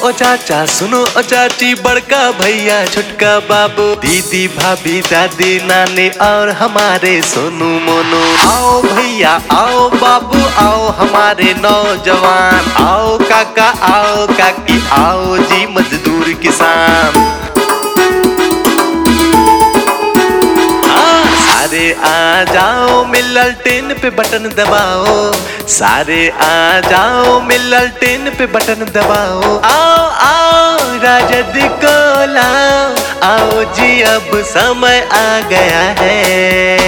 ओ चाचा सुनो ओ चाची बड़का भैया छोटका बाबू दीदी भाभी दादी नानी और हमारे सोनू मोनू। आओ भैया आओ बाबू आओ हमारे नौजवान। आओ काका आओ काकी आओ जी मजदूर किसान। हाँ, सारे आ जाओ मिलल टेन पे बटन दबाओ। सारे आ जाओ, मिलल टेन पे बटन दबाओ। आओ आओ राजद को लाओ। आओ जी, अब समय आ गया है।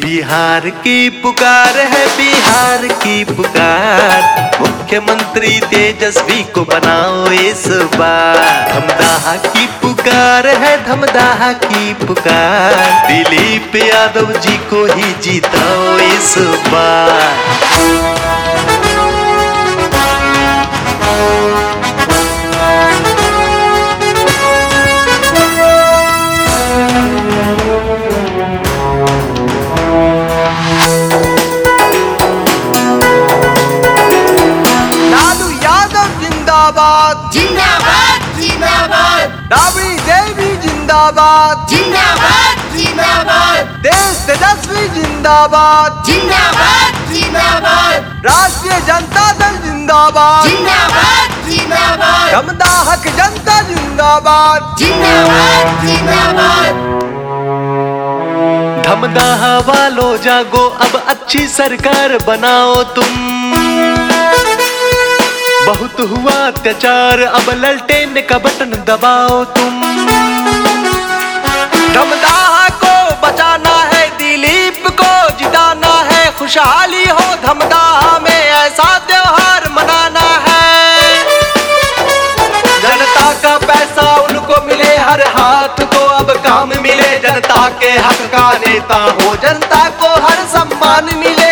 बिहार की पुकार है, बिहार की पुकार। मुख्यमंत्री तेजस्वी को बनाओ इस बार। धमदाहा की पुकार है, धमदाहा की पुकार। दिलीप यादव जी को ही जीताओ इस बार। राबड़ी देवी जिंदाबाद जिंदाबाद जिंदाबाद देश तेजस्वी जिंदाबाद जिंदाबाद जिंदाबाद राष्ट्रीय जनता दल जिंदाबाद जिंदाबाद जिंदाबाद दमदाहक जनता जिंदाबाद जिंदाबाद जिंदाबाद धमदाहा वालों जागो अब अच्छी सरकार बनाओ तुम। बहुत हुआ अत्याचार, अब ललटेन का बटन दबाओ तुम। धमदाहा को बचाना है, दिलीप को जिताना है, खुशहाली हो धमदाहा में, ऐसा त्योहार मनाना है। जनता का पैसा उनको मिले हर हाथ को, अब काम मिले जनता के हक का नेता हो, जनता को हर सम्मान मिले।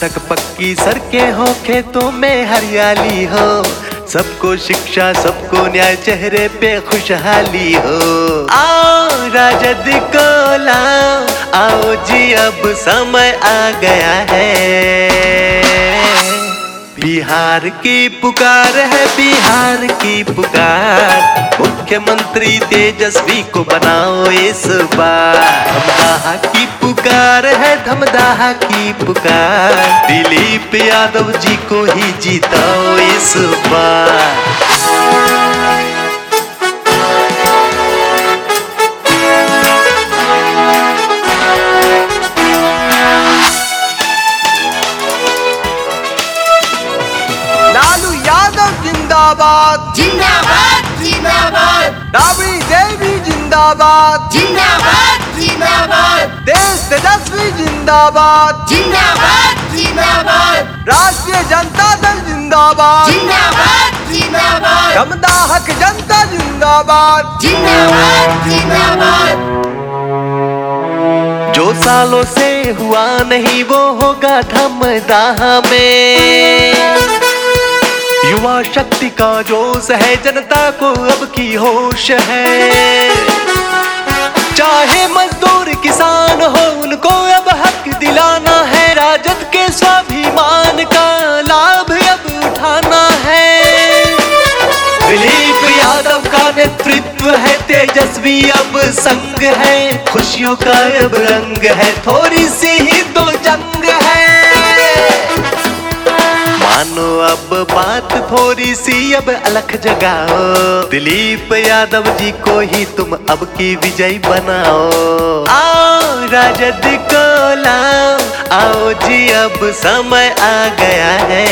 तक पक्की सड़कें हो, खेतों में हरियाली हो। सबको शिक्षा, सबको न्याय, चेहरे पे खुशहाली हो। आओ राजद को लाओ, आओ जी, अब समय आ गया है। बिहार की पुकार है, बिहार की पुकार। मुख्यमंत्री तेजस्वी को बनाओ इस बार। धमदाहा की पुकार है धमदाहा की पुकार। दिलीप यादव जी को ही जीताओ इस बार। लालू यादव जिंदाबाद। जिंदाबाद जिंदाबाद। राबड़ी देवी जिंदाबाद। जिंदाबाद। जिंदाबाद। देश तेजस्वी जिंदाबाद। जिंदाबाद जिंदाबाद। राष्ट्रीय जनता दल जिंदाबाद। जिंदाबाद जिंदाबाद। दमदाहक जनता जिंदाबाद। जिंदाबाद जिंदाबाद। जो सालों से हुआ नहीं वो होगा धमदाहा में। युवा शक्ति का जोश है जनता को अब की होश है। तेजस्वी अब संग है, खुशियों का अब रंग है, थोड़ी सी ही दो जंग है। मानो अब बात थोड़ी सी अब अलख जगाओ, दिलीप यादव जी को ही तुम अब की विजय बनाओ। आओ राजद को लाओ आओ जी, अब समय आ गया है।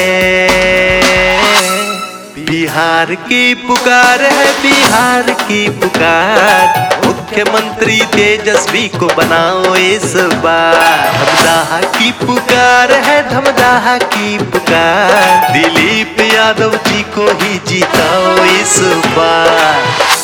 बिहार की पुकार है, बिहार की पुकार। मुख्यमंत्री तेजस्वी को बनाओ इस बार। धमदाहा की पुकार है, धमदाहा की पुकार। दिलीप यादव जी को ही जिताओ इस बार।